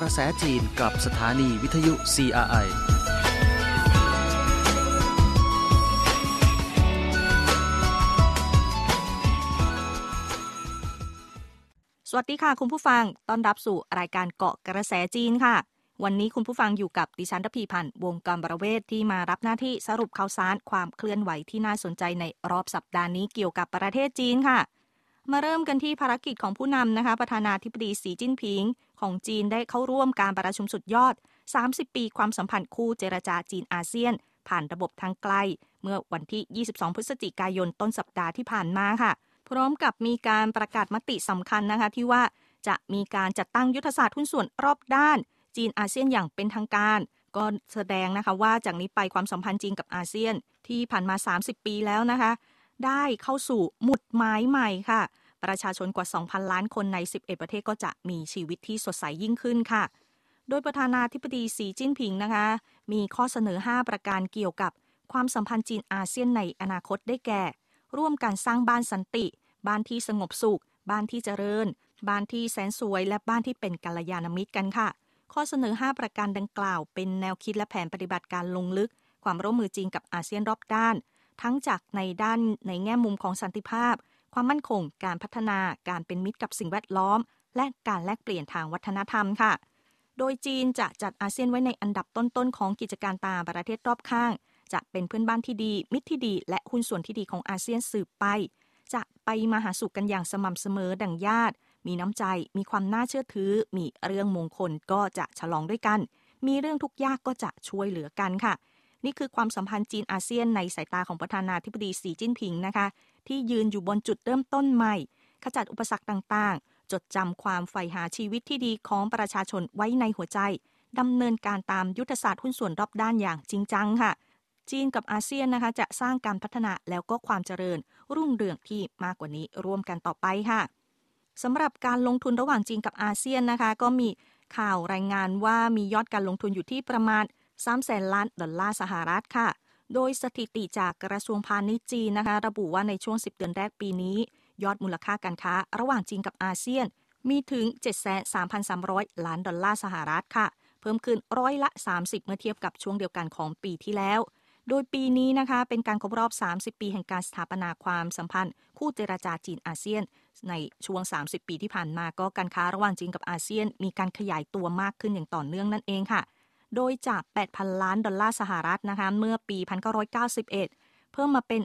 กระแสจีนกับสถานีวิทยุ CRI สวัสดีค่ะคุณผู้ฟัง ต้อนรับสู่รายการเกาะกระแสจีนค่ะ วันนี้คุณผู้ฟังอยู่กับดิฉันทพีพันธ์วงกรบรเวทที่มารับหน้าที่สรุปข่าวสารความเคลื่อนไหวที่น่าสนใจในรอบสัปดาห์นี้เกี่ยวกับประเทศจีนค่ะ มาเริ่มกันที่ภารกิจของผู้นำนะคะ ประธานาธิบดีสีจิ้นผิง ของจีนได้เข้าร่วมการประชุมสุดยอด 30 ปีความสัมพันธ์คู่เจรจาจีนอาเซียน ผ่านระบบทางไกล เมื่อวันที่ 22 พฤศจิกายนต้นสัปดาห์ที่ผ่านมาค่ะ พร้อมกับมีการประกาศมติสำคัญนะคะที่ว่าจะมีการจัดตั้งยุทธศาสตร์หุ้นส่วนรอบด้าน จีนอาเซียนอย่างเป็นทางการ ก็แสดงนะคะว่าจากนี้ไปความสัมพันธ์จีนกับอาเซียน ที่ผ่านมา 30 ปีแล้วนะคะ ได้เข้าสู่หมุดหมายใหม่ค่ะ ประชาชนกว่า 2,000 ล้านคนใน 11 ประเทศก็จะมีชีวิตที่สดใสยิ่งขึ้นค่ะ โดยประธานาธิบดีสีจิ้นผิงนะคะ มีข้อเสนอ 5 ประการเกี่ยวกับความสัมพันธ์จีนอาเซียนในอนาคตได้แก่ ร่วมกันสร้างบ้านสันติ บ้านที่สงบสุข บ้านที่เจริญ บ้านที่แสนสวย และบ้านที่เป็นกัลยาณมิตรกันค่ะ ข้อเสนอ 5 ประการดังกล่าว เป็นแนวคิดและแผนปฏิบัติการลงลึก ความร่วมมือจีนกับอาเซียนรอบด้าน ทั้งจากในด้านในแง่มุมของสันติภาพ ความมั่นคง การพัฒนา การเป็นมิตรกับสิ่งแวดล้อม และการแลกเปลี่ยนทางวัฒนธรรมค่ะ โดยจีนจะจัดอาเซียนไว้ในอันดับต้นๆของกิจการตามประเทศรอบข้าง จะเป็นเพื่อนบ้านที่ดี มิตรที่ดี และหุ้นส่วนที่ดีของอาเซียนสืบไป จะไปมาหาสู่กันอย่างสม่ำเสมอดังญาติ มีน้ำใจ มีความน่าเชื่อถือ มีเรื่องมงคลก็จะฉลองด้วยกัน มีเรื่องทุกยากก็จะช่วยเหลือกันค่ะนี่คือความสัมพันธ์จีนอาเซียนในสายตาของประธานาธิบดีสีจิ้นผิงนะคะ ที่ยืนอยู่บนจุดเริ่มต้นใหม่ ขจัดอุปสรรคต่างๆ จดจำความใฝ่หาชีวิตที่ดีของประชาชนไว้ในหัวใจดำเนินการตามยุทธศาสตร์หุ้นส่วนรอบด้านอย่างจริงจังค่ะ จีนกับอาเซียนนะคะจะสร้างการพัฒนาแล้วก็ความเจริญ รุ่งเรืองที่มากกว่านี้ร่วมกันต่อไปค่ะสำหรับการลงทุนระหว่างจีนกับอาเซียนนะคะ ก็มีข่าวรายงานว่ามียอดการลงทุนอยู่ที่ประมาณ3แสนล้านดอลลาร์สหรัฐค่ะ โดยสถิติจากกระทรวงพาณิชย์จีนนะคะ ระบุว่าในช่วง 10 เดือนแรกปีนี้ ยอดมูลค่าการค้า ระหว่างจีนกับอาเซียน มีถึง 73,300 ล้านดอลลาร์สหรัฐค่ะ เพิ่มขึ้นร้อยละ 30 เมื่อเทียบกับช่วงเดียวกันของปีที่แล้ว โดยปีนี้นะคะ เป็นการครบรอบ 30 ปีแห่งการสถาปนาความสัมพันธ์ คู่เจราจาจีนอาเซียน ในช่วง 30 ปีที่ผ่านมาก็การค้าระหว่างจีนกับอาเซียน มีการขยายตัวมากขึ้นอย่างต่อเนื่องนั่นเองค่ะ โดยจาก 8,000 ล้านดอลลาร์สหรัฐนะคะเมื่อปี 1991 เพิ่มมาเป็น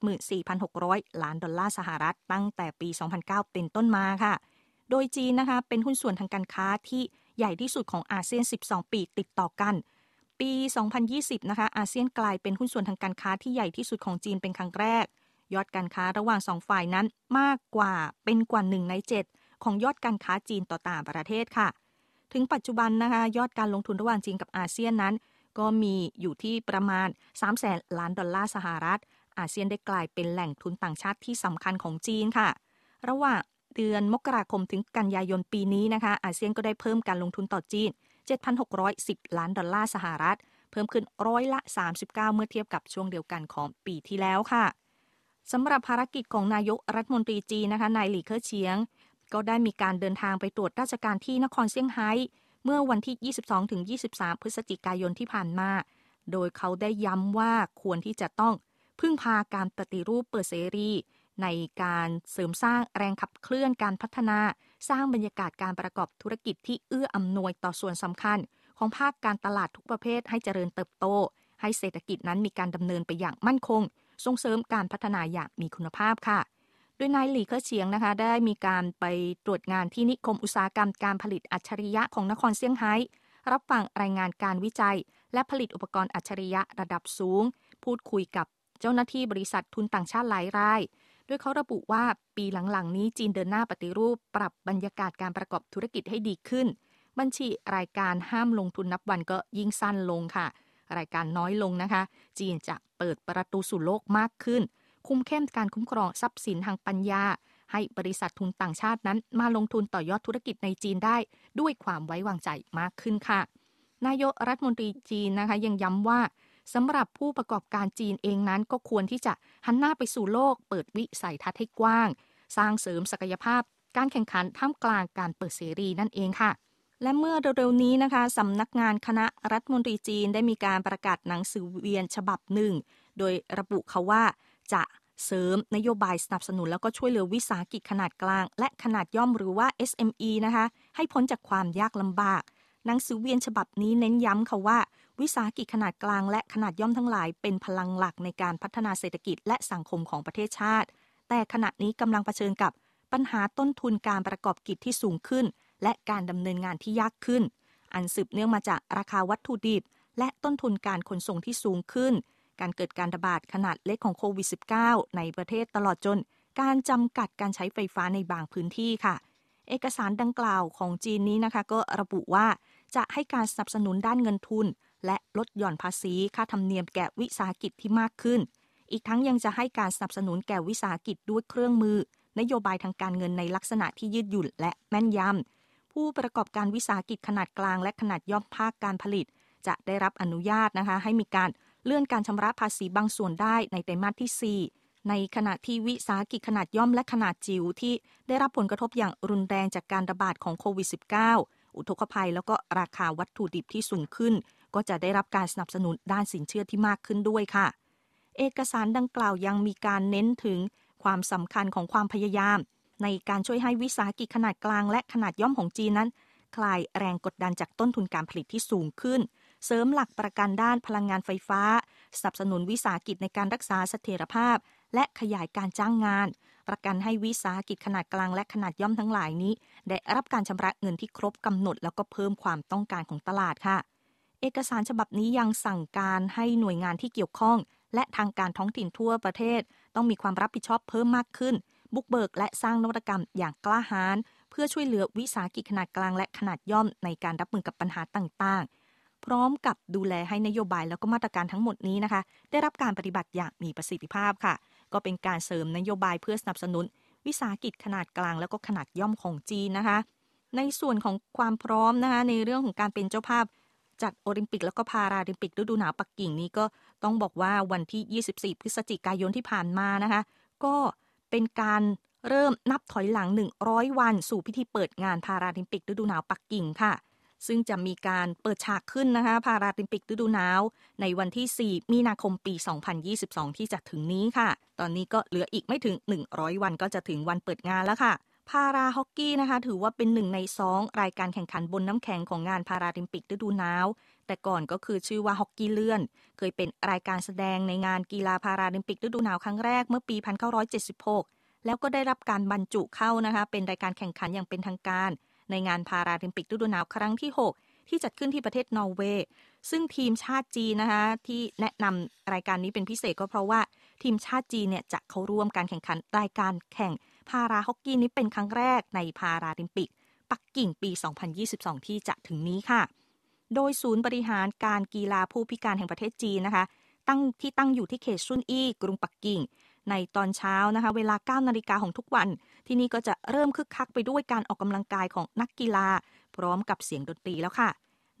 684,600 ล้านดอลลาร์สหรัฐ ตั้งแต่ปี 2009 เป็นต้นมาค่ะ โดยจีนนะคะเป็นหุ้นส่วนทางการค้าที่ใหญ่ที่สุดของอาเซียน 12 ปีติดต่อกัน ปี 2020 นะคะอาเซียนกลายเป็นหุ้นส่วนทางการค้าที่ใหญ่ที่สุดของจีนเป็นครั้งแรก ยอดการค้าระหว่างสองฝ่ายนั้นมากกว่าเป็นกว่า1ใน7ของยอดการค้าจีนต่อต่างประเทศค่ะ ถึงปัจจุบันนะคะ ยอดการลงทุนระหว่างจีนกับอาเซียนนั้น ก็มีอยู่ที่ประมาณ3แสนล้านดอลลาร์สหรัฐ อาเซียนได้กลายเป็นแหล่งทุนต่างชาติที่สำคัญของจีนค่ะ ระหว่างเดือนมกราคมถึงกันยายนปีนี้นะคะ อาเซียนก็ได้เพิ่มการลงทุนต่อจีน 7,610 ล้านดอลลาร์สหรัฐ เพิ่มขึ้นร้อยละ 39 เมื่อเทียบกับช่วงเดียวกันของปีที่แล้วค่ะสำหรับภารกิจของนายกรัฐมนตรีจีนนะคะนายหลี่เค่อเฉียง ก็ได้มีการเดินทางไปตรวจราชการที่นครเซี่ยงไฮ้ เมื่อวันที่ 22-23 พฤศจิกายนที่ผ่านมา โดยเขาได้ย้ำว่าควรที่จะต้องพึ่งพาการปฏิรูปเปิดเสรี ในการเสริมสร้างแรงขับเคลื่อนการพัฒนา สร้างบรรยากาศการประกอบธุรกิจที่เอื้ออำนวยต่อส่วนสำคัญ ของภาคการตลาดทุกประเภทให้เจริญเติบโต ให้เศรษฐกิจนั้นมีการดำเนินไปอย่างมั่นคง ส่งเสริมการพัฒนาอย่างมีคุณภาพค่ะ โดยนายหลีเค่อเฉียงนะคะได้มีการไปตรวจงานที่นิคมอุตสาหกรรมการผลิตอัจฉริยะของนครเซี่ยงไฮ้รับฟังรายงานการวิจัย และผลิตอุปกรณ์อัจฉริยะระดับสูง พูดคุยกับเจ้าหน้าที่บริษัททุนต่างชาติหลายรายโดยเขาระบุว่าปีหลังๆ นี้จีนเดินหน้าปฏิรูป ปรับบรรยากาศการประกอบธุรกิจให้ดีขึ้น บัญชีรายการห้ามลงทุนนับวันก็ยิ่งสั้นลงค่ะ รายการน้อยลงนะคะ จีนจะเปิดประตูสู่โลกมากขึ้น คุมเข้มการคุ้มครองทรัพย์สินทางปัญญา ให้บริษัททุนต่างชาตินั้น มาลงทุนต่อยอดธุรกิจในจีนได้ ด้วยความไว้วางใจมากขึ้นค่ะ นายกรัฐมนตรีจีนนะคะยังย้ำว่าสำหรับผู้ประกอบการจีนเองนั้นก็ควรที่จะหันหน้าไปสู่โลก เปิดวิสัยทัศน์ให้กว้าง สร้างเสริมศักยภาพ การแข่งขันท่ามกลางการเปิดเสรีนั่นเองค่ะ และเมื่อเร็วๆนี้นะคะสำนักงานคณะรัฐมนตรีจีนได้มีการประกาศหนังสือเวียนฉบับหนึ่ ง โดยระบุเขาว่าจะ เสริมนโยบายสนับสนุนแล้วก็ช่วยเหลือวิสาหกิจขนาดกลาง และขนาดย่อมหรือว่า SME นะคะ ให้พ้นจากความยากลำบาก หนังสือเวียนฉบับนี้เน้นย้ำค่ะว่า วิสาหกิจขนาดกลาง และขนาดย่อมทั้งหลาย เป็นพลังหลักในการพัฒนาเศรษฐกิจและสังคมของประเทศชาติ แต่ขณะนี้กำลังเผชิญกับปัญหาต้นทุนการประกอบกิจที่สูงขึ้น และการดำเนินงานที่ยากขึ้น อันสืบเนื่องมาจากราคาวัตถุดิบ และต้นทุนการขนส่งที่สูงขึ้น การเกิดการระบาดขนาดเล็กของโควิด -19 ในประเทศตลอดจน การจำกัดการใช้ไฟฟ้าในบางพื้นที่ค่ะ เอกสารดังกล่าวของจีนนี้นะคะ ก็ระบุว่าจะให้การสนับสนุนด้านเงินทุน และลดหย่อนภาษีค่าธรรมเนียมแก่วิสาหกิจที่มากขึ้น อีกทั้งยังจะให้การสนับสนุนแก่วิสาหกิจด้วยเครื่องมือ นโยบายทางการเงินในลักษณะที่ยืดหยุ่นและแม่นยำผู้ประกอบการวิสาหกิจขนาดกลางและขนาดย่อมภาคการผลิต จะได้รับอนุญาตนะคะ ให้มีการ เลื่อนการชำระภาษีบางส่วนได้ในไตรมาสที่ 4 ในขณะที่วิสาหกิจขนาดย่อมและขนาดจิ๋วที่ได้รับผลกระทบอย่างรุนแรงจากการระบาดของโควิด -19 อุทกภัยแล้วก็ราคาวัตถุดิบที่สูงขึ้น ก็จะได้รับการสนับสนุนด้านสินเชื่อที่มากขึ้นด้วยค่ะ เอกสารดังกล่าวยังมีการเน้นถึงความสำคัญของความพยายาม ในการช่วยให้วิสาหกิจขนาดกลางและขนาดย่อมของจีนนั้น คลายแรงกดดันจากต้นทุนการผลิตที่สูงขึ้น เสริมหลักประกันด้านพลังงานไฟฟ้า สนับสนุนวิสาหกิจในการรักษาเสถียรภาพ และขยายการจ้างงาน ประกันให้วิสาหกิจขนาดกลางและขนาดย่อมทั้งหลายนี้ ได้รับการชำระเงินที่ครบกำหนด แล้วก็เพิ่มความต้องการของตลาดค่ะ เอกสารฉบับนี้ยังสั่งการให้หน่วยงานที่เกี่ยวข้อง และทางการท้องถิ่นทั่วประเทศ ต้องมีความรับผิดชอบเพิ่มมากขึ้น บุกเบิกและสร้างนวัตกรรมอย่างกล้าหาญเพื่อช่วยเหลือวิสาหกิจขนาดกลางและขนาดย่อมในการรับมือกับปัญหาต่าง พร้อมกับดูแลให้นโยบายแล้วก็มาตรการทั้งหมดนี้นะคะ ได้รับการปฏิบัติอย่างมีประสิทธิภาพค่ะ ก็เป็นการเสริมนโยบายเพื่อสนับสนุน วิสาหกิจขนาดกลางแล้วก็ขนาดย่อมของจีนนะคะ ในส่วนของความพร้อมนะคะในเรื่องของการเป็นเจ้าภาพจัดโอลิมปิกแล้วก็พาราลิมปิกฤดูหนาวปักกิ่งนี้ก็ต้องบอกว่าวันที่ 24 พฤศจิกายนที่ผ่านมานะคะ ก็เป็นการเริ่มนับถอยหลัง 100 วัน สู่พิธีเปิดงานพาราลิมปิกฤดูหนาวปักกิ่งค่ะ ซึ่งจะมีการเปิดฉากขึ้นนะคะพาราลิมปิกฤดูหนาว ในวันที่ 4 มีนาคมปี 2022 ที่จะถึงนี้ค่ะ ตอนนี้ก็เหลืออีกไม่ถึง 100 วันก็จะถึงวันเปิดงานแล้วค่ะพาราฮอกกี้นะคะ ถือว่าเป็นหนึ่งในสองรายการแข่งขันบนน้ำแข็งของงานพาราลิมปิกฤดูหนาว แต่ก่อนก็คือชื่อว่าฮอกกี้เลื่อน เคยเป็นรายการแสดงในงานกีฬาพาราลิมปิกฤดูหนาวครั้งแรกเมื่อปี 1976 แล้วก็ได้รับการบรรจุเข้านะคะ เป็นรายการแข่งขันอย่างเป็นทางการ ในงานพาราลิมปิกฤดูหนาวครั้งที่ 6 ที่จัดขึ้นที่ประเทศนอร์เวย์ ซึ่งทีมชาติจีนนะคะที่แนะนำรายการนี้เป็นพิเศษก็เพราะว่าทีมชาติจีนเนี่ยจะเข้าร่วมการแข่งขันรายการแข่งพาราฮอกกี้นี้เป็นครั้งแรกในพาราลิมปิก ปักกิ่งปี 2022 ที่จะถึงนี้ค่ะ โดยศูนย์บริหารการกีฬาผู้พิการแห่งประเทศจีนนะคะ ตั้งที่ตั้งอยู่ที่เขตซุนอี้กรุงปักกิ่ง ในตอนเช้านะคะ เวลา 9 นาฬิกาของทุกวัน ที่นี่ก็จะเริ่มคึกคักไปด้วยการออกกำลังกายของนักกีฬา พร้อมกับเสียงดนตรีแล้วค่ะ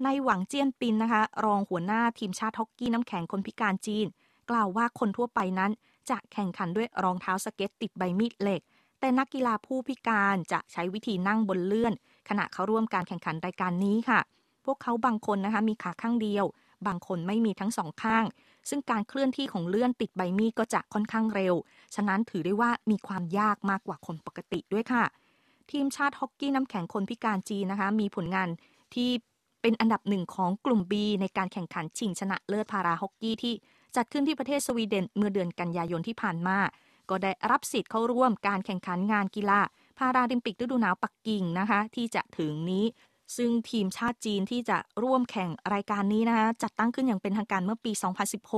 นายหวังเจี้ยนปินนะคะ รองหัวหน้าทีมชาติฮอกกี้น้ำแข็งคนพิการจีน กล่าวว่าคนทั่วไปนั้น จะแข่งขันด้วยรองเท้าสเก็ตติดใบมีดเหล็ก แต่นักกีฬาผู้พิการจะใช้วิธีนั่งบนเลื่อน ขณะเข้าร่วมการแข่งขันรายการนี้ค่ะ พวกเขาบางคนนะคะมีขาข้างเดียว บางคนไม่มีทั้งสองข้าง ซึ่งการเคลื่อนที่ของเลื่อนติดใบมีดก็จะค่อนข้างเร็ว ฉะนั้นถือได้ว่ามีความยากมากกว่าคนปกติด้วยค่ะ ทีมชาติฮอกกี้น้ำแข็งคนพิการจีนนะคะ มีผลงานที่เป็นอันดับหนึ่งของกลุ่ม B ในการแข่งขันชิงชนะเลิศพาราฮอกกี้ที่จัดขึ้นที่ประเทศสวีเดนเมื่อเดือนกันยายนที่ผ่านมา ก็ได้รับสิทธิ์เข้าร่วมการแข่งขันงานกีฬาพาราลิมปิกฤดูหนาวปักกิ่งนะคะ ที่จะถึงนี้ ซึ่งทีมชาติจีนที่จะร่วมแข่งรายการนี้นะคะจัดตั้งขึ้นอย่างเป็นทางการเมื่อปี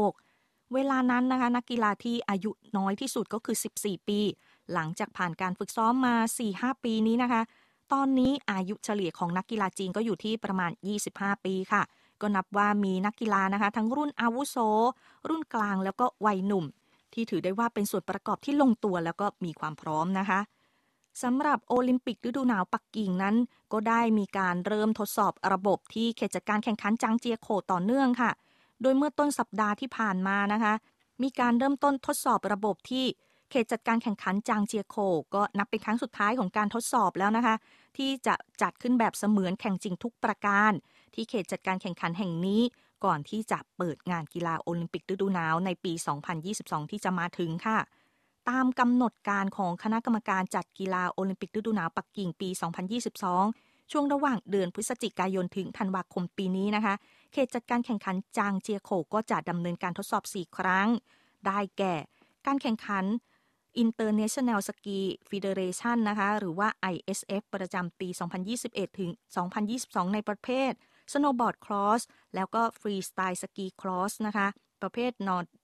2016 เวลานั้นนะคะนักกีฬาที่อายุน้อยที่สุดก็คือ 14 ปี หลังจากผ่านการฝึกซ้อมมา 4-5 ปีนี้นะคะ ตอนนี้อายุเฉลี่ยของนักกีฬาจีนก็อยู่ที่ประมาณ 25 ปีค่ะ ก็นับว่ามีนักกีฬานะคะ ทั้งรุ่นอาวุโส รุ่นกลางแล้วก็วัยหนุ่ม ที่ถือได้ว่าเป็นส่วนประกอบที่ลงตัวแล้วก็มีความพร้อมนะคะ สำหรับโอลิมปิกฤดูหนาวปักกิ่งนั้น ก็ได้มีการเริ่มทดสอบระบบที่เขตจัดการแข่งขันจางเจียโคต่อเนื่องค่ะ โดยเมื่อต้นสัปดาห์ที่ผ่านมานะคะ มีการเริ่มต้นทดสอบระบบที่เขตจัดการแข่งขันจางเจียโค ก็นับเป็นครั้งสุดท้ายของการทดสอบแล้วนะคะ ที่จะจัดขึ้นแบบเสมือนแข่งจริงทุกประการ ที่เขตจัดการแข่งขันแห่งนี้ ก่อนที่จะเปิดงานกีฬาโอลิมปิกฤดูหนาวในปี 2022 ที่จะมาถึงค่ะ ตามกำหนดการของคณะกรรมการจัดกีฬาโอลิมปิกฤดูหนาวปักกิ่งปี 2022 ช่วงระหว่างเดือนพฤศจิกายนถึงธันวาคมปีนี้นะคะ เขตจัดการแข่งขันจางเจียโคก็จะดำเนินการทดสอบ 4 ครั้ง ได้แก่ การแข่งขัน International Ski Federation นะคะ หรือว่า ISF ประจำปี 2021 ถึง 2022 ในประเภท Snowboard Cross แล้วก็ Freestyle Ski Cross นะคะ ประเภท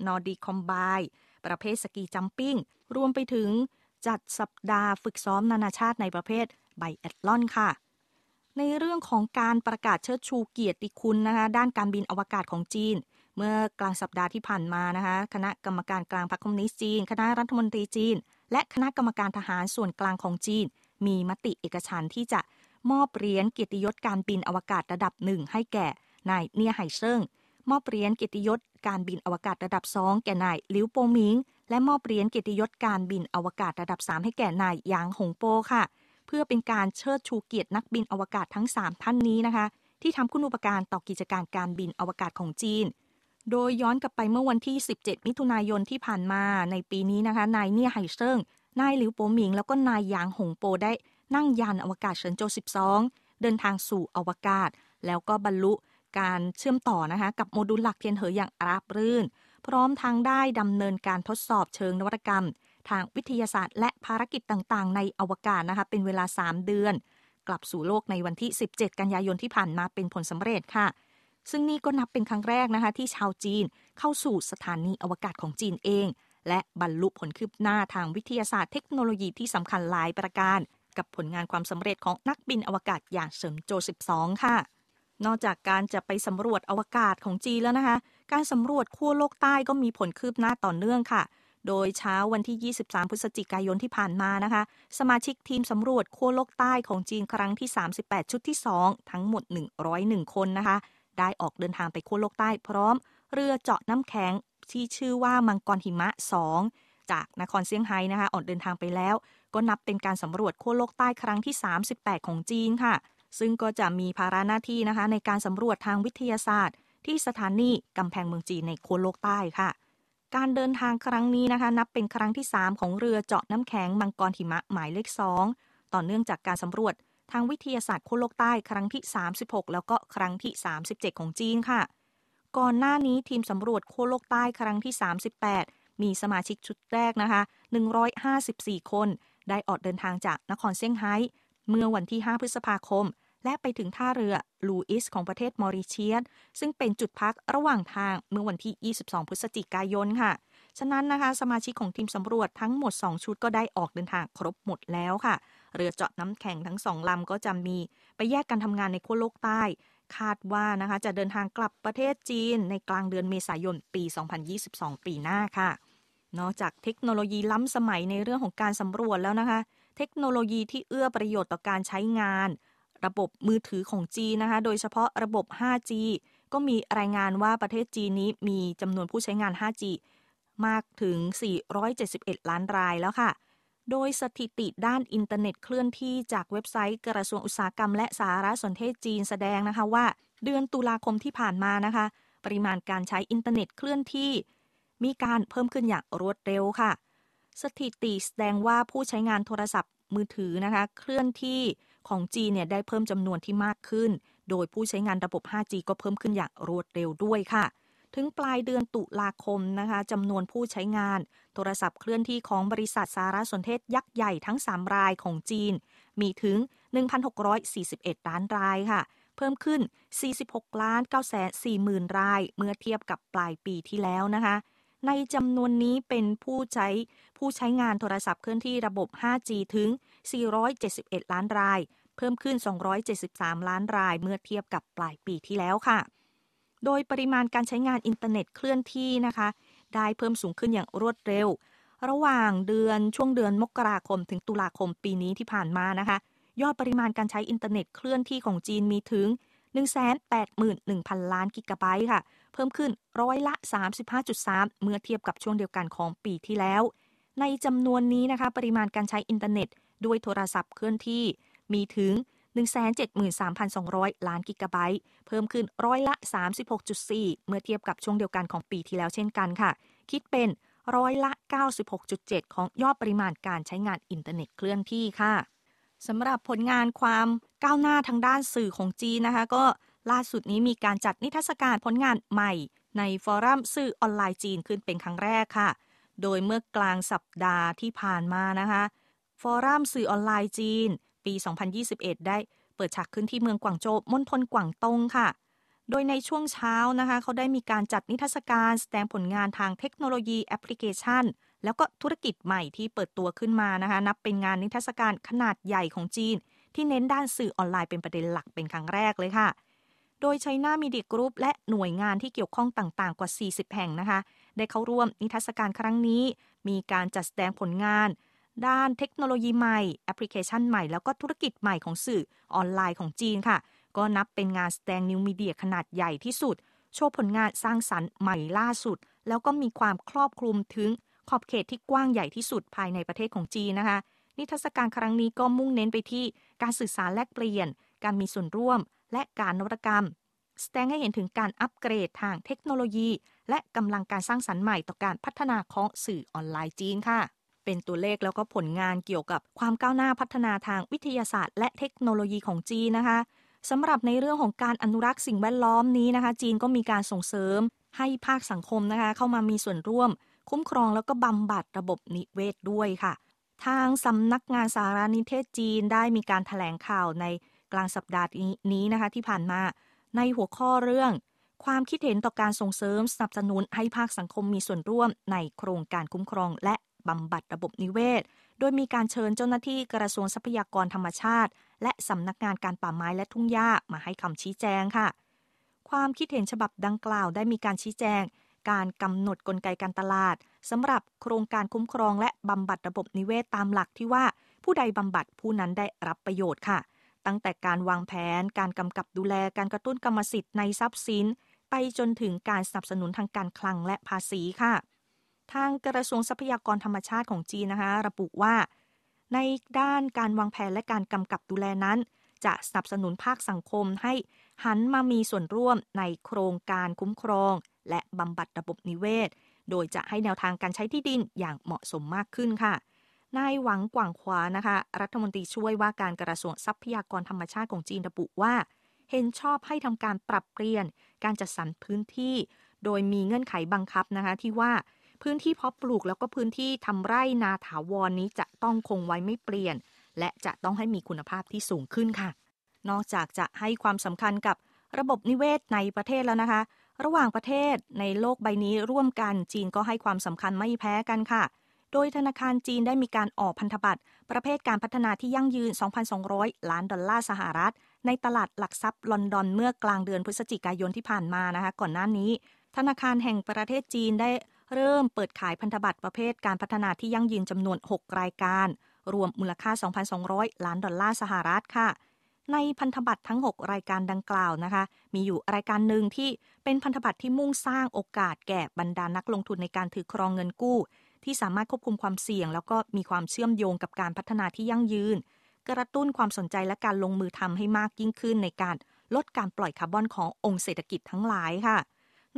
Nordic Combine ประเภทสกีจัมปิ้ง รวมไปถึงจัดสัปดาห์ฝึกซ้อมนานาชาติในประเภทไบแอตลอนค่ะ ในเรื่องของการประกาศเชิดชูเกียรติคุณนะคะด้านการบินอวกาศของจีน เมื่อกลางสัปดาห์ที่ผ่านมานะคะคณะกรรมการกลางพรรคคอมมิวนิสต์จีน คณะรัฐมนตรีจีน และคณะกรรมการทหารส่วนกลางของจีน มีมติเอกฉันที่จะมอบเหรียญเกียรติยศการบินอวกาศระดับหนึ่งให้แก่นายเนียไห่เซิง มอบเหรียญเกียรติยศการบินอวกาศระดับสองแก่นายลิวโปมิง และมอบเหรียญเกียรติยศการบินอวกาศระดับ 3 ให้แก่นายหยางหงโปค่ะ เพื่อเป็นการเชิดชูเกียรตินักบินอวกาศทั้ง 3 ท่านนี้นะคะ ที่ทำคุณูปการต่อกิจการการบินอวกาศของจีน โดยย้อนกลับไปเมื่อวันที่ 17 มิถุนายนที่ผ่านมาในปีนี้นะคะนายเนี่ยไห่เซิงนายหลิวโปหมิง แล้วก็นายหยางหงโปได้นั่งยานอวกาศเฉินโจ 12 เดินทางสู่อวกาศ แล้วก็บรรลุ การเชื่อมต่อนะคะกับโมดูลหลักเทียนเหออย่างราบรื่น พร้อมทางได้ดำเนินการทดสอบเชิงนวัตกรรม ทางวิทยาศาสตร์ และภารกิจต่างๆ ในอวกาศนะคะเป็นเวลา 3 เดือน กลับสู่โลกในวันที่ 17 กันยายนที่ผ่านมาเป็นผลสำเร็จค่ะ ซึ่งนี่ก็นับเป็นครั้งแรกนะคะที่ชาวจีนเข้าสู่สถานีอวกาศของจีนเอง และบรรลุผลคืบหน้าทางวิทยาศาสตร์เทคโนโลยีที่สำคัญหลายประการ กับผลงานความสำเร็จของนักบินอวกาศอย่างเฉินโจ 12 ค่ะ นอกจากการจะไปสำรวจอวกาศของจีนแล้วนะคะ การสำรวจขั้วโลกใต้ก็มีผลคืบหน้าต่อเนื่องค่ะ โดยเช้าวันที่ 23 พฤศจิกายนที่ผ่านมานะคะ สมาชิกทีมสำรวจขั้วโลกใต้ของจีนครั้งที่ 38 ชุดที่ 2 ทั้งหมด 101 คนนะคะ ได้ออกเดินทางไปขั้วโลกใต้พร้อม เรือเจาะน้ำแข็งที่ชื่อว่ามังกรหิมะ 2จากนครเซี่ยงไฮ้นะคะออกเดินทางไปแล้ว ก็นับเป็นการสำรวจขั้วโลกใต้ครั้งที่ 38 ของจีนค่ะ ซึ่งก็จะมีภาระหน้าที่นะคะ ในการสำรวจทางวิทยาศาสตร์ ที่สถานีกำแพงเมืองจีนในขั้วโลกใต้ค่ะ การเดินทางครั้งนี้นะคะ นับเป็นครั้งที่ 3 ของเรือเจาะน้ำแข็งมังกรหิมะหมายเลข 2 ต่อเนื่องจากการสำรวจทางวิทยาศาสตร์ขั้วโลกใต้ครั้งที่ 36 แล้วก็ครั้งที่ 37 ของจีนค่ะ ก่อนหน้านี้ทีมสำรวจขั้วโลกใต้ครั้งที่ 38 มีสมาชิกชุดแรกนะคะ 154 คน ได้ออกเดินทางจากนครเซี่ยงไฮ้ เมื่อวันที่ 5 พฤษภาคม และไปถึงท่าเรือลูอิสของประเทศมอริเชียสซึ่งเป็นจุดพักระหว่างทางเมื่อวันที่ 22 พฤศจิกายนค่ะ ฉะนั้นนะคะสมาชิกของทีมสำรวจทั้งหมด 2 ชุดก็ได้ออกเดินทางครบหมดแล้วค่ะ เรือเจาะน้ำแข็งทั้งสองลำก็จะมี ไปแยกกันทำงานในขั้วโลกใต้ คาดว่านะคะจะเดินทางกลับประเทศจีนในกลางเดือนเมษายนปี 2022 ปีหน้าค่ะนอกจากเทคโนโลยีล้ำสมัยในเรื่องของการสำรวจแล้วนะคะ เทคโนโลยีที่เอื้อประโยชน์ต่อการใช้งาน ระบบมือถือของจีนนะคะ โดยเฉพาะระบบ 5G ก็มีรายงานว่าประเทศจีนนี้มีจำนวนผู้ใช้งาน 5G มากถึง 471 ล้านรายแล้วค่ะ โดยสถิติด้านอินเทอร์เน็ตเคลื่อนที่จากเว็บไซต์กระทรวงอุตสาหกรรมและสารสนเทศจีนแสดงนะคะว่า เดือนตุลาคมที่ผ่านมานะคะ ปริมาณการใช้อินเทอร์เน็ตเคลื่อนที่ มีการเพิ่มขึ้นอย่างรวดเร็วค่ะ สถิติแสดงว่าผู้ใช้งานโทรศัพท์มือถือนะคะ เคลื่อนที่ของจีนเนี่ยได้เพิ่มจำนวนที่มากขึ้น โดยผู้ใช้งานระบบ 5G ก็เพิ่มขึ้นอย่างรวดเร็วด้วยค่ะ ถึงปลายเดือนตุลาคมนะคะจำนวนผู้ใช้งาน โทรศัพท์เคลื่อนที่ของบริษัทสารสนเทศยักษ์ใหญ่ทั้ง 3 รายของจีน มีถึง 1,641 ล้านรายค่ะ เพิ่มขึ้น 46ล้าน9แสน4หมื่นราย เมื่อเทียบกับปลายปีที่แล้วนะคะ ในจำนวนนี้เป็นผู้ใช้ผู้ใช้งานโทรศัพท์เคลื่อนที่ระบบ 5G ถึง 471 ล้านราย เพิ่มขึ้น 273 ล้านรายเมื่อเทียบกับปลายปีที่แล้วค่ะ โดยปริมาณการใช้งานอินเทอร์เน็ตเคลื่อนที่นะคะ ได้เพิ่มสูงขึ้นอย่างรวดเร็ว ระหว่างเดือนช่วงเดือนมกราคมถึงตุลาคมปีนี้ที่ผ่านมานะคะ ยอดปริมาณการใช้อินเทอร์เน็ตเคลื่อนที่ของจีนมีถึง181,000 ล้านกิกะไบต์ค่ะ เพิ่มขึ้นร้อยละ 35.3 เมื่อเทียบกับช่วงเดียวกันของปีที่แล้ว ในจำนวนนี้นะคะปริมาณการใช้อินเทอร์เน็ต ด้วยโทรศัพท์เคลื่อนที่มีถึง 173,200 ล้านกิกะไบต์เพิ่มขึ้นร้อยละ 36.4 เมื่อเทียบกับช่วงเดียวกันของปีที่แล้วเช่นกันค่ะ คิดเป็นร้อยละ 96.7 ของยอดปริมาณการใช้งานอินเทอร์เน็ตเคลื่อนที่ค่ะสำหรับผลงานความก้าวหน้าทางด้านสื่อของจีนนะคะ ก็ ล่าสุดนี้มีการจัดนิทรรศการผลงานใหม่ ในฟอรัมสื่อออนไลน์จีนขึ้นเป็นครั้งแรกค่ะ โดยเมื่อกลางสัปดาห์ที่ผ่านมานะคะ ฟอรัมสื่อออนไลน์จีน ปี 2021 ได้เปิดฉากขึ้นที่เมืองกวางโจวมณฑลกวางตงค่ะ โดยในช่วงเช้านะคะ เขาได้มีการจัดนิทรรศการแสดงผลงานทางเทคโนโลยีแอปพลิเคชัน แล้วก็ธุรกิจใหม่ที่เปิดตัวขึ้นมานะคะ นับเป็นงานนิทรรศการขนาดใหญ่ของจีน ที่เน้นด้านสื่อออนไลน์เป็นประเด็นหลักเป็นครั้งแรกเลยค่ะ โดย China Media Group และหน่วยงานที่เกี่ยวข้องต่างๆ กว่า 40 แห่งนะคะ ได้เข้าร่วมนิทรรศการครั้งนี้ มีการจัดแสดงผลงาน ด้านเทคโนโลยีใหม่ แอปพลิเคชันใหม่ แล้วก็ธุรกิจใหม่ของสื่อออนไลน์ของจีนค่ะ ก็นับเป็นงานแสดงนิวมีเดียขนาดใหญ่ที่สุด โชว์ผลงานสร้างสรรค์ใหม่ล่าสุด แล้วก็มีความครอบคลุมถึงขอบเขตที่กว้างใหญ่ที่สุดภายในประเทศของจีนนะคะ นิทรรศการครั้งนี้ก็มุ่งเน้นไปที่การสื่อสารแลกเปลี่ยน การมีส่วนร่วม และการนวัตกรรม แสดงให้เห็นถึงการอัปเกรดทางเทคโนโลยี และกำลังการสร้างสรรค์ใหม่ต่อการพัฒนาของสื่อออนไลน์จีนค่ะ เป็นตัวเลขแล้วก็ผลงานเกี่ยวกับความก้าวหน้าพัฒนาทางวิทยาศาสตร์ และเทคโนโลยีของจีนนะคะสำหรับในเรื่องของการอนุรักษ์สิ่งแวดล้อมนี้นะคะ จีนก็มีการส่งเสริม ให้ภาคสังคมนะคะ เข้ามามีส่วนร่วม คุ้มครองแล้วก็บำบัดระบบนิเวศด้วยค่ะ ทางสำนักงานสารนิเทศจีนได้มีการถแถลงข่าวใน กลางสัปดาห์นี้นะคะที่ผ่านมา ในหัวข้อเรื่อง ความคิดเห็นต่อการส่งเสริมสนับสนุนให้ภาคสังคมมีส่วนร่วมในโครงการคุ้มครอง และบำบัดระบบนิเวศ โดยมีการเชิญเจ้าหน้าที่กระทรวงทรัพยากรธรรมชาติ และสำนักงานการป่าไม้และทุ่งหญ้ามาให้คำชี้แจงค่ะ ความคิดเห็นฉบับดังกล่าวได้มีการชี้แจง การกำหนดกลไกการตลาดสำหรับโครงการคุ้มครองและบำบัดระบบนิเวศตามหลักที่ว่าผู้ใดบำบัดผู้นั้นได้รับประโยชน์ค่ะ ตั้งแต่การวางแผน การกำกับดูแล การกระตุ้นกรรมสิทธิ์ในทรัพย์สิน ไปจนถึงการสนับสนุนทางการคลังและภาษีค่ะ ทางกระทรวงทรัพยากรธรรมชาติของจีนนะคะ ระบุว่า ในด้านการวางแผนและการกำกับดูแลนั้น จะสนับสนุนภาคสังคมให้หันมามีส่วนร่วมในโครงการคุ้มครอง และบำบัดระบบนิเวศ โดยจะให้แนวทางการใช้ที่ดินอย่างเหมาะสมมากขึ้นค่ะ นายหวังกว่างขวานะคะ รัฐมนตรีช่วยว่าการกระทรวงทรัพยากรธรรมชาติของจีนระบุว่า เห็นชอบให้ทำการปรับเปลี่ยน การจัดสรรพื้นที่ โดยมีเงื่อนไขบังคับนะคะ ที่ว่าพื้นที่เพาะปลูกแล้วก็พื้นที่ทำไร่นาถาวรนนี้จะต้องคงไว้ไม่เปลี่ยน และจะต้องให้มีคุณภาพที่สูงขึ้นค่ะ นอกจากจะให้ความสำคัญกับระบบนิเวศในประเทศแล้วนะคะ ระหว่างประเทศในโลกใบนี้ร่วมกันจีนก็ให้ความสำคัญไม่แพ้กันค่ะ โดยธนาคารจีนได้มีการออกพันธบัตรประเภทการพัฒนาที่ยั่งยืน 2,200 ล้านดอลลาร์สหรัฐ ในตลาดหลักทรัพย์ลอนดอนเมื่อกลางเดือนพฤศจิกายนที่ผ่านมานะคะ ก่อนหน้านี้ ธนาคารแห่งประเทศจีนได้เริ่มเปิดขายพันธบัตรประเภทการพัฒนาที่ยั่งยืนจำนวน 6 รายการ รวมมูลค่า 2,200 ล้านดอลลาร์สหรัฐค่ะในพันธบัตรทั้ง 6 รายการดังกล่าวนะคะ มีอยู่รายการหนึ่งที่เป็นพันธบัตรที่มุ่งสร้างโอกาสแก่บรรดานักลงทุนในการถือครองเงินกู้ ที่สามารถควบคุมความเสี่ยง แล้วก็มีความเชื่อมโยงกับการพัฒนาที่ยั่งยืน กระตุ้นความสนใจและการลงมือทำให้มากยิ่งขึ้นในการลดการปล่อยคาร์บอนขององค์เศรษฐกิจทั้งหลายค่ะ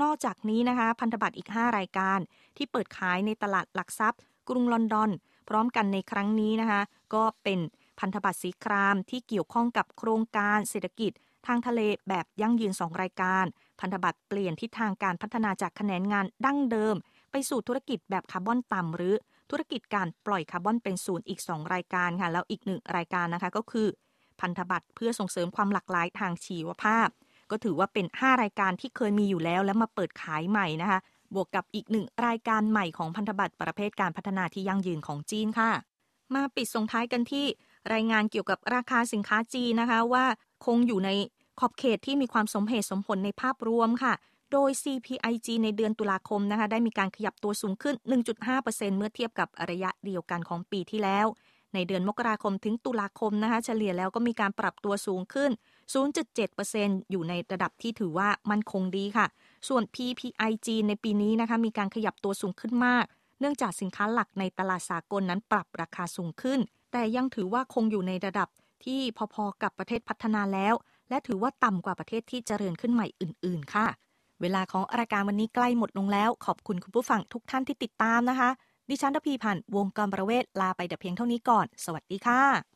นอกจากนี้นะคะ พันธบัตรอีก 5 รายการ ที่เปิดขายในตลาดหลักทรัพย์ กรุงลอนดอน พร้อมกันในครั้งนี้นะคะ ก็เป็นพันธบัตรสีครามที่เกี่ยวข้องกับโครงการเศรษฐกิจ ทางทะเลแบบยั่งยืน 2 รายการ พันธบัตรเปลี่ยนทิศทางการพัฒนาจากคะแนนงานดั้งเดิม ไปสู่ธุรกิจแบบคาร์บอนต่ำหรือธุรกิจการปล่อยคาร์บอนเป็นศูนย์อีก 2 รายการค่ะ แล้วอีกหนึ่งรายการนะคะก็คือ พันธบัตรเพื่อส่งเสริมความหลากหลายทางชีวภาพ ก็ถือว่าเป็น 5 รายการที่เคยมีอยู่แล้ว และมาเปิดขายใหม่นะคะ บวกกับอีกหนึ่งรายการใหม่ของพันธบัตรประเภทการพัฒนาที่ยั่งยืนของจีนค่ะ มาปิดส่งท้ายกันที่ รายงานเกี่ยวกับราคาสินค้าจีนนะคะว่าคงอยู่ในขอบเขตที่มีความสมเหตุสมผลในภาพรวมค่ะ โดย CPIG ในเดือนตุลาคมนะคะได้มีการขยับตัวสูงขึ้น 1.5%เมื่อเทียบกับระยะเดียวกันของปีที่แล้ว ในเดือนมกราคมถึงตุลาคมนะคะเฉลี่ยแล้วก็มีการปรับตัวสูงขึ้น 0.7%อยู่ในระดับที่ถือว่ามั่นคงดีค่ะ ส่วน PPIG ในปีนี้นะคะมีการขยับตัวสูงขึ้นมาก เนื่องจากสินค้าหลักในตลาดสากลนั้นปรับราคาสูงขึ้น แต่ยังถือว่าคงอยู่ในระดับที่พอๆกับประเทศพัฒนาแล้ว และถือว่าต่ำกว่าประเทศที่เจริญขึ้นใหม่อื่น ๆ ค่ะ เวลาของรายการวันนี้ใกล้หมดลงแล้ว ขอบคุณคุณผู้ฟังทุกท่านที่ติดตามนะคะ ดิฉันทพีพันธ์วงกรประเวศลาไปแต่เพียงเท่านี้ก่อน สวัสดีค่ะ